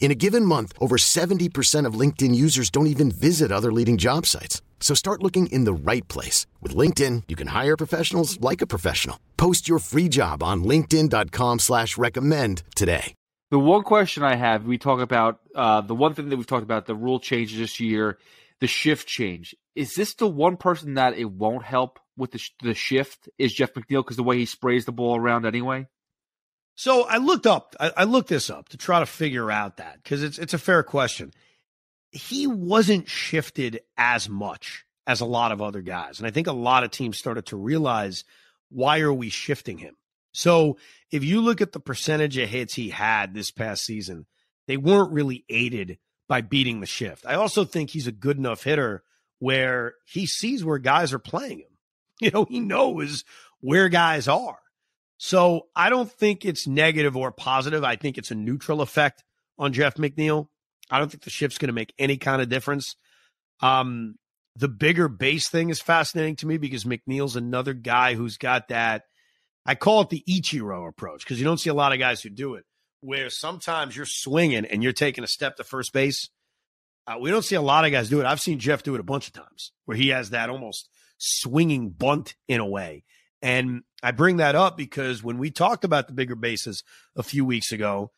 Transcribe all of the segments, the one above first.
In a given month, over 70% of LinkedIn users don't even visit other leading job sites. So start looking in the right place. With LinkedIn, you can hire professionals like a professional. Post your free job on linkedin.com slash recommend today. The one question I have, we talk about, uh, the one thing that we've talked about, the rule changes this year, the shift change. Is this the one person that it won't help with the, sh- the shift? Is Jeff McNeil because the way he sprays the ball around anyway? So I looked up, I, I looked this up to try to figure out that because it's it's a fair question. He wasn't shifted as much as a lot of other guys, and I think a lot of teams started to realize why are we shifting him. So if you look at the percentage of hits he had this past season, they weren't really aided by beating the shift. I also think he's a good enough hitter where he sees where guys are playing him. You know, he knows where guys are. So I don't think it's negative or positive. I think it's a neutral effect on Jeff McNeil. I don't think the shift's going to make any kind of difference. Um, the bigger base thing is fascinating to me because McNeil's another guy who's got that. I call it the Ichiro approach because you don't see a lot of guys who do it, where sometimes you're swinging and you're taking a step to first base. Uh, we don't see a lot of guys do it. I've seen Jeff do it a bunch of times where he has that almost swinging bunt in a way. And I bring that up because when we talked about the bigger bases a few weeks ago,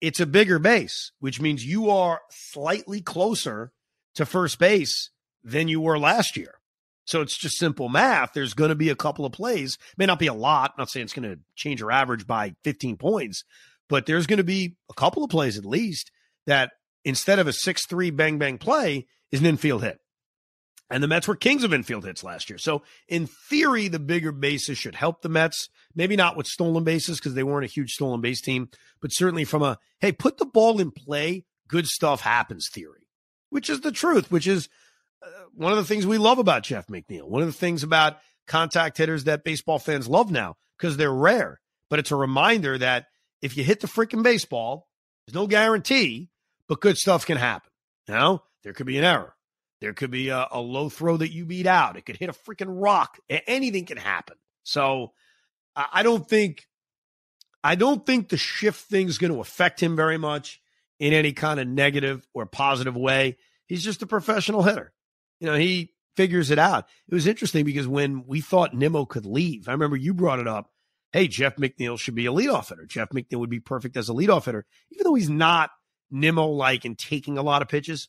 it's a bigger base, which means you are slightly closer to first base than you were last year. So it's just simple math. There's going to be a couple of plays, may not be a lot. I'm not saying it's going to change your average by 15 points, but there's going to be a couple of plays at least that instead of a 6 3 bang bang play is an infield hit. And the Mets were kings of infield hits last year. So, in theory, the bigger bases should help the Mets. Maybe not with stolen bases because they weren't a huge stolen base team, but certainly from a, hey, put the ball in play, good stuff happens theory, which is the truth, which is uh, one of the things we love about Jeff McNeil. One of the things about contact hitters that baseball fans love now because they're rare. But it's a reminder that if you hit the freaking baseball, there's no guarantee, but good stuff can happen. Now, there could be an error there could be a, a, low throw that you beat out. It could hit a freaking rock. Anything can happen. So I don't think I don't think the shift thing is going to affect him very much in any kind of negative or positive way. He's just a professional hitter. You know, he figures it out. It was interesting because when we thought Nimmo could leave, I remember you brought it up. Hey, Jeff McNeil should be a leadoff hitter. Jeff McNeil would be perfect as a leadoff hitter, even though he's not Nimmo like and taking a lot of pitches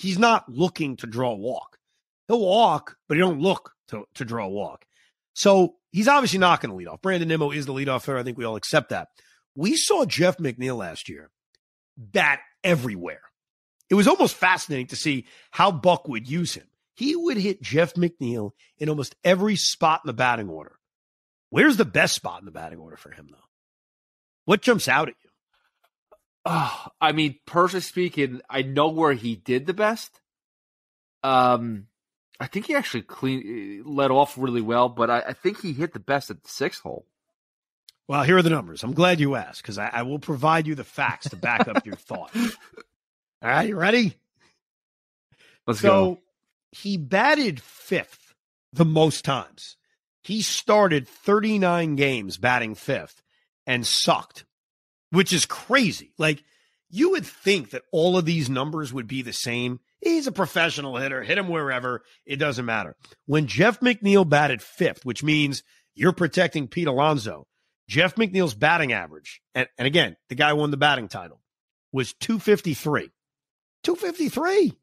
he's not looking to draw a walk. He'll walk, but he don't look to, to draw a walk. So he's obviously not going to lead off. Brandon Nimmo is the leadoff hitter. I think we all accept that. We saw Jeff McNeil last year bat everywhere. It was almost fascinating to see how Buck would use him. He would hit Jeff McNeil in almost every spot in the batting order. Where's the best spot in the batting order for him, though? What jumps out at you? Oh, I mean, personally speaking, I know where he did the best. Um, I think he actually clean let off really well, but I, I think he hit the best at the sixth hole. Well, here are the numbers. I'm glad you asked because I, I, will provide you the facts to back up your thought. All right, you ready? Let's so, go. He batted fifth the most times. He started 39 games batting fifth and sucked which is crazy. Like you would think that all of these numbers would be the same. He's a professional hitter, hit him wherever, it doesn't matter. When Jeff McNeil batted fifth, which means you're protecting Pete Alonso, Jeff McNeil's batting average, and, and again, the guy won the batting title, was 253. 253,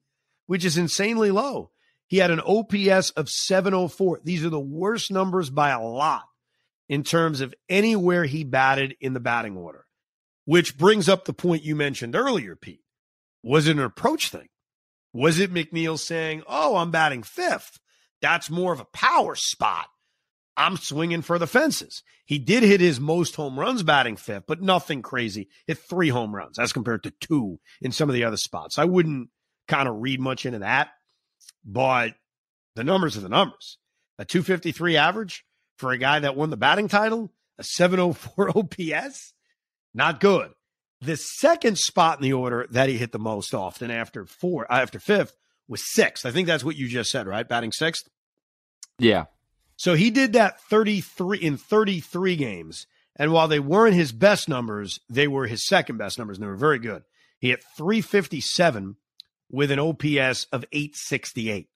which is insanely low. He had an OPS of 704. These are the worst numbers by a lot in terms of anywhere he batted in the batting order, which brings up the point you mentioned earlier, Pete. Was it an approach thing? Was it McNeil saying, Oh, I'm batting fifth? That's more of a power spot. I'm swinging for the fences. He did hit his most home runs batting fifth, but nothing crazy. Hit three home runs as compared to two in some of the other spots. I wouldn't kind of read much into that, but the numbers are the numbers. A 253 average for a guy that won the batting title, a 704 OPS, not good. The second spot in the order that he hit the most often after four, uh, after fifth was sixth. I think that's what you just said, right? Batting sixth. Yeah. So he did that 33 in 33 games. And while they weren't his best numbers, they were his second best numbers, and they were very good. He hit 357 with an OPS of 868.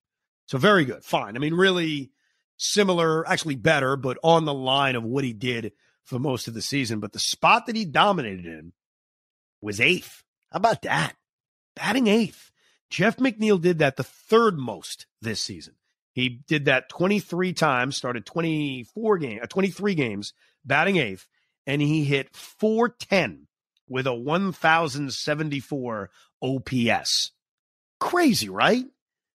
So very good. Fine. I mean, really similar, actually better, but on the line of what he did for most of the season. But the spot that he dominated in was eighth. How about that? Batting eighth. Jeff McNeil did that the third most this season. He did that 23 times, started 24 game, uh, 23 games, batting eighth, and he hit 410 with a 1074 OPS. Crazy, right?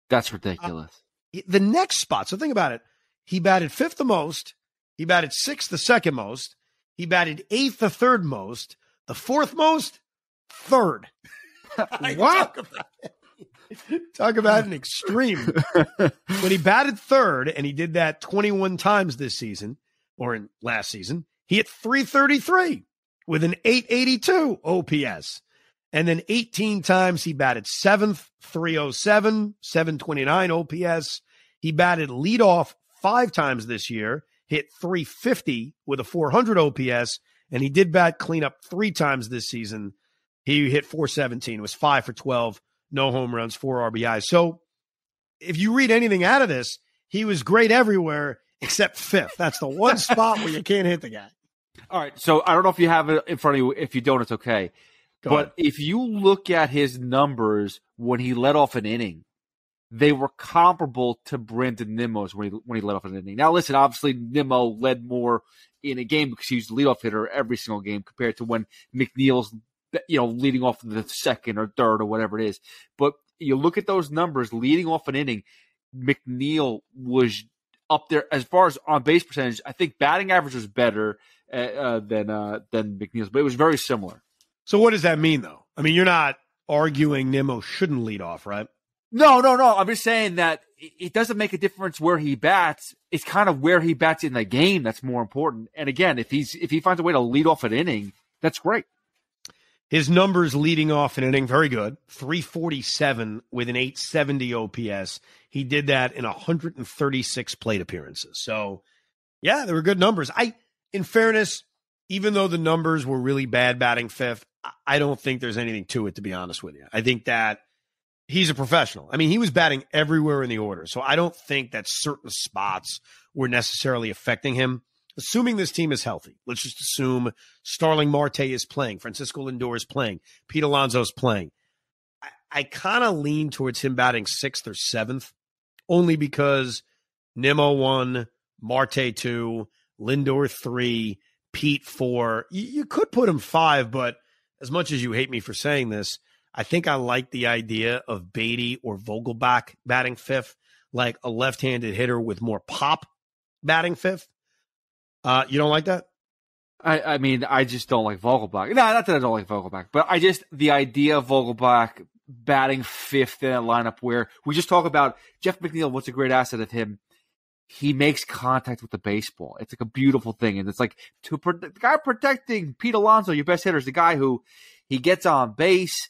That's ridiculous. Uh, the next spot, so think about it. He batted fifth the most, he batted sixth the second most, he batted eighth the third most, the fourth most, third. what? Talk about an extreme. when he batted third, and he did that 21 times this season or in last season, he hit 333 with an 882 OPS. And then 18 times he batted seventh, 307, 729 OPS. He batted leadoff five times this year, hit 350 with a 400 OPS. And he did bat cleanup three times this season. He hit 417, was five for 12 no home runs, four RBIs. So if you read anything out of this, he was great everywhere except fifth. That's the one spot where you can't hit the guy. All right. So I don't know if you have it in front of you. If you don't, it's okay. Go but ahead. if you look at his numbers when he let off an inning, they were comparable to Brandon Nimmo's when he when he let off an inning. Now, listen, obviously Nimmo led more in a game because he was the leadoff hitter every single game compared to when McNeil's you know, leading off the second or third or whatever it is. But you look at those numbers leading off an inning, McNeil was up there as far as on base percentage. I think batting average was better uh, uh, than uh, than McNeil's, but it was very similar. So what does that mean, though? I mean, you're not arguing Nimmo shouldn't lead off, right? No, no, no. I'm just saying that it doesn't make a difference where he bats. It's kind of where he bats in the game that's more important. And again, if he's if he finds a way to lead off an inning, that's great. His numbers leading off an inning, very good. 347 with an 870 OPS. He did that in 136 plate appearances. So, yeah, they were good numbers. I, in fairness, even though the numbers were really bad batting fifth, I don't think there's anything to it, to be honest with you. I think that he's a professional. I mean, he was batting everywhere in the order. So I don't think that certain spots were necessarily affecting him assuming this team is healthy, let's just assume Starling Marte is playing, Francisco Lindor is playing, Pete Alonso is playing. I, I kind of lean towards him batting sixth or seventh, only because Nimmo one, Marte two, Lindor three, Pete four. You, you could put him five, but as much as you hate me for saying this, I think I like the idea of Baty or Vogelbach batting fifth, like a left-handed hitter with more pop batting fifth. Uh, you don't like that? I, I mean, I just don't like Vogelbach. No, not that I don't like Vogelbach, but I just the idea of Vogelbach batting fifth in a lineup where we just talk about Jeff McNeil. What's a great asset of him? He makes contact with the baseball. It's like a beautiful thing, and it's like to the guy protecting Pete Alonso, your best hitter, is the guy who he gets on base,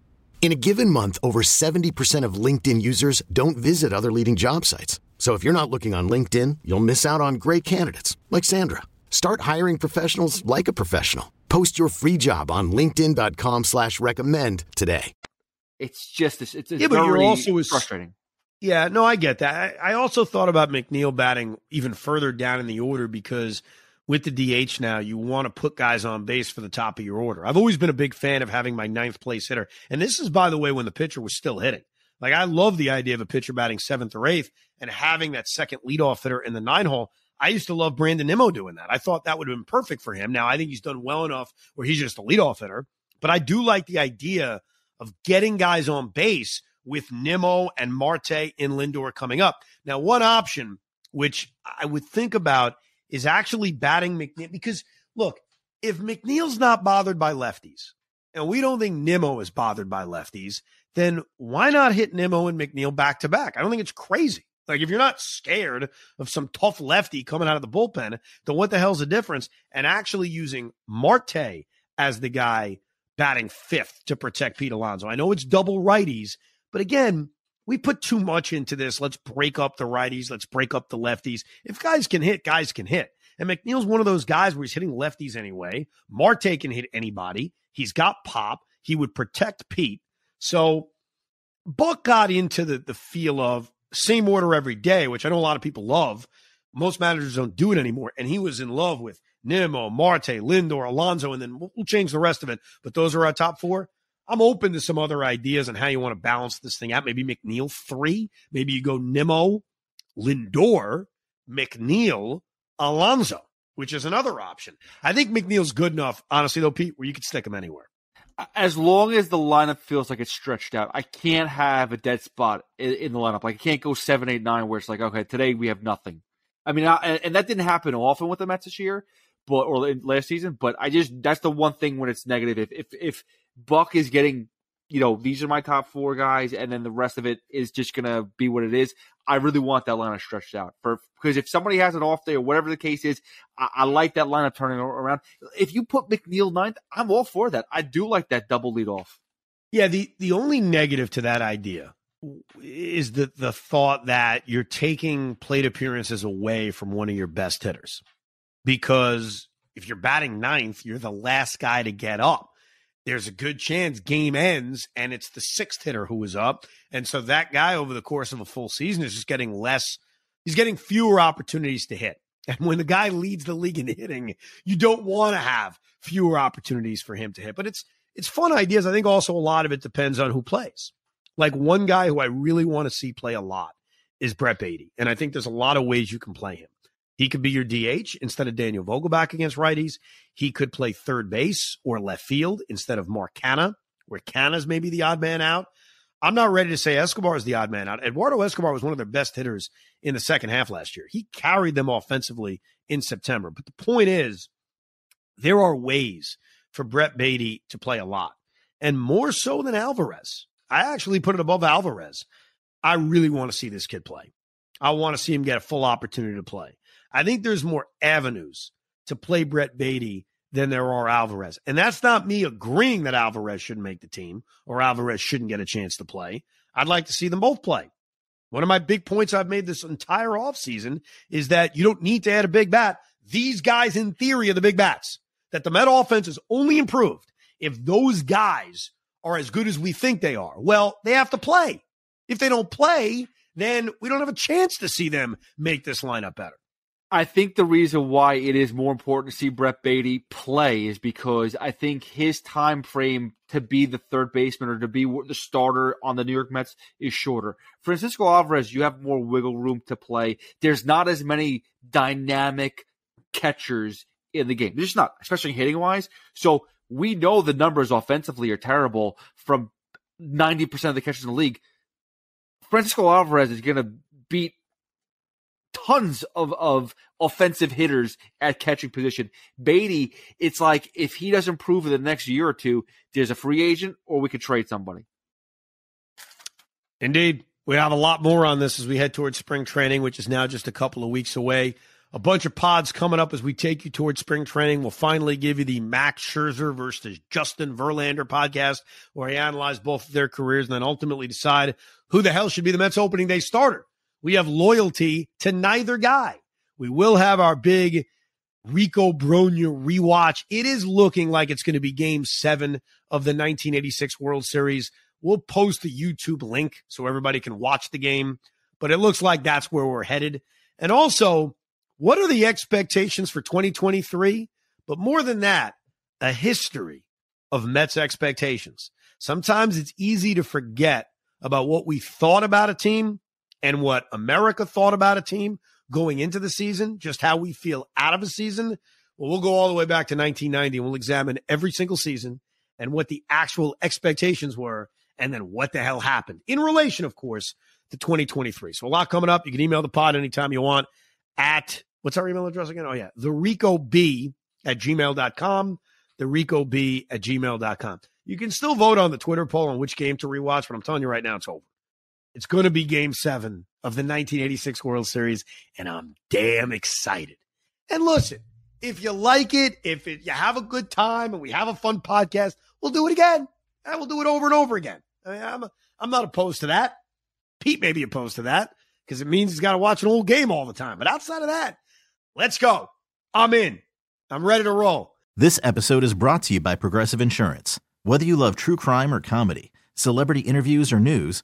In a given month, over 70% of LinkedIn users don't visit other leading job sites. So if you're not looking on LinkedIn, you'll miss out on great candidates like Sandra. Start hiring professionals like a professional. Post your free job on LinkedIn.com slash recommend today. It's just it's, it's Yeah, but you're also as- frustrating. Yeah, no, I get that. I, I also thought about McNeil batting even further down in the order because with the DH now, you want to put guys on base for the top of your order. I've always been a big fan of having my ninth place hitter. And this is, by the way, when the pitcher was still hitting. Like, I love the idea of a pitcher batting seventh or eighth and having that second leadoff hitter in the nine hole. I used to love Brandon Nimmo doing that. I thought that would have been perfect for him. Now, I think he's done well enough where he's just a leadoff hitter. But I do like the idea of getting guys on base with Nimmo and Marte in Lindor coming up. Now, one option which I would think about is actually batting McNeil because look, if McNeil's not bothered by lefties, and we don't think Nimmo is bothered by lefties, then why not hit Nimmo and McNeil back to back? I don't think it's crazy. Like if you're not scared of some tough lefty coming out of the bullpen, then what the hell's the difference? And actually using Marte as the guy batting fifth to protect Pete Alonso. I know it's double righties, but again, we put too much into this. Let's break up the righties. Let's break up the lefties. If guys can hit, guys can hit. And McNeil's one of those guys where he's hitting lefties anyway. Marte can hit anybody. He's got pop. He would protect Pete. So Buck got into the, the feel of same order every day, which I know a lot of people love. Most managers don't do it anymore. And he was in love with Nimmo, Marte, Lindor, Alonso, and then we'll, we'll change the rest of it. But those are our top four. I'm open to some other ideas on how you want to balance this thing out. Maybe McNeil three. Maybe you go Nimmo, Lindor, McNeil, Alonso, which is another option. I think McNeil's good enough, honestly, though, Pete, where you could stick him anywhere. As long as the lineup feels like it's stretched out, I can't have a dead spot in, in the lineup. Like I can't go seven, eight, nine, where it's like, okay, today we have nothing. I mean, I, and, that didn't happen often with the Mets this year, but or last season. But I just that's the one thing when it's negative. If if if Buck is getting, you know, these are my top four guys, and then the rest of it is just gonna be what it is. I really want that lineup stretched out for because if somebody has an off day or whatever the case is, I, I like that lineup turning around. If you put McNeil ninth, I'm all for that. I do like that double lead off. Yeah, the the only negative to that idea is the the thought that you're taking plate appearances away from one of your best hitters. Because if you're batting ninth, you're the last guy to get up. There's a good chance game ends and it's the sixth hitter who is up. And so that guy over the course of a full season is just getting less, he's getting fewer opportunities to hit. And when the guy leads the league in hitting, you don't want to have fewer opportunities for him to hit. But it's it's fun ideas. I think also a lot of it depends on who plays. Like one guy who I really want to see play a lot is Brett Baty. And I think there's a lot of ways you can play him. He could be your DH instead of Daniel Vogelbach against righties. He could play third base or left field instead of Mark Canha, where Canha's maybe the odd man out. I'm not ready to say Escobar is the odd man out. Eduardo Escobar was one of their best hitters in the second half last year. He carried them offensively in September. But the point is, there are ways for Brett Baty to play a lot, and more so than Alvarez. I actually put it above Alvarez. I really want to see this kid play. I want to see him get a full opportunity to play. I think there's more avenues to play Brett Baty than there are Alvarez. And that's not me agreeing that Alvarez shouldn't make the team or Alvarez shouldn't get a chance to play. I'd like to see them both play. One of my big points I've made this entire offseason is that you don't need to add a big bat. These guys, in theory, are the big bats. That the Met offense is only improved if those guys are as good as we think they are. Well, they have to play. If they don't play, then we don't have a chance to see them make this lineup better. I think the reason why it is more important to see Brett Baty play is because I think his time frame to be the third baseman or to be the starter on the New York Mets is shorter. Francisco Alvarez, you have more wiggle room to play. There's not as many dynamic catchers in the game. There's just not, especially hitting wise. So we know the numbers offensively are terrible from 90% of the catchers in the league. Francisco Alvarez is going to beat tons of, of offensive hitters at catching position. Baty, it's like if he doesn't prove in the next year or two, there's a free agent or we could trade somebody. Indeed. We have a lot more on this as we head towards spring training, which is now just a couple of weeks away. A bunch of pods coming up as we take you towards spring training. We'll finally give you the Max Scherzer versus Justin Verlander podcast, where I analyze both of their careers and then ultimately decide who the hell should be the Mets opening day starter. We have loyalty to neither guy. We will have our big Rico Brogna rewatch. It is looking like it's going to be game seven of the 1986 World Series. We'll post the YouTube link so everybody can watch the game, but it looks like that's where we're headed. And also, what are the expectations for 2023? But more than that, a history of Mets expectations. Sometimes it's easy to forget about what we thought about a team and what America thought about a team going into the season, just how we feel out of a season. Well, we'll go all the way back to 1990 and we'll examine every single season and what the actual expectations were and then what the hell happened in relation, of course, to 2023. So a lot coming up. You can email the pod anytime you want at what's our email address again? Oh, yeah. The Rico B at gmail.com. The Rico B at gmail.com. You can still vote on the Twitter poll on which game to rewatch, but I'm telling you right now, it's over. It's going to be game seven of the 1986 World Series, and I'm damn excited. And listen, if you like it, if it, you have a good time and we have a fun podcast, we'll do it again. And we'll do it over and over again. I mean, I'm, I'm not opposed to that. Pete may be opposed to that because it means he's got to watch an old game all the time. But outside of that, let's go. I'm in. I'm ready to roll. This episode is brought to you by Progressive Insurance. Whether you love true crime or comedy, celebrity interviews or news,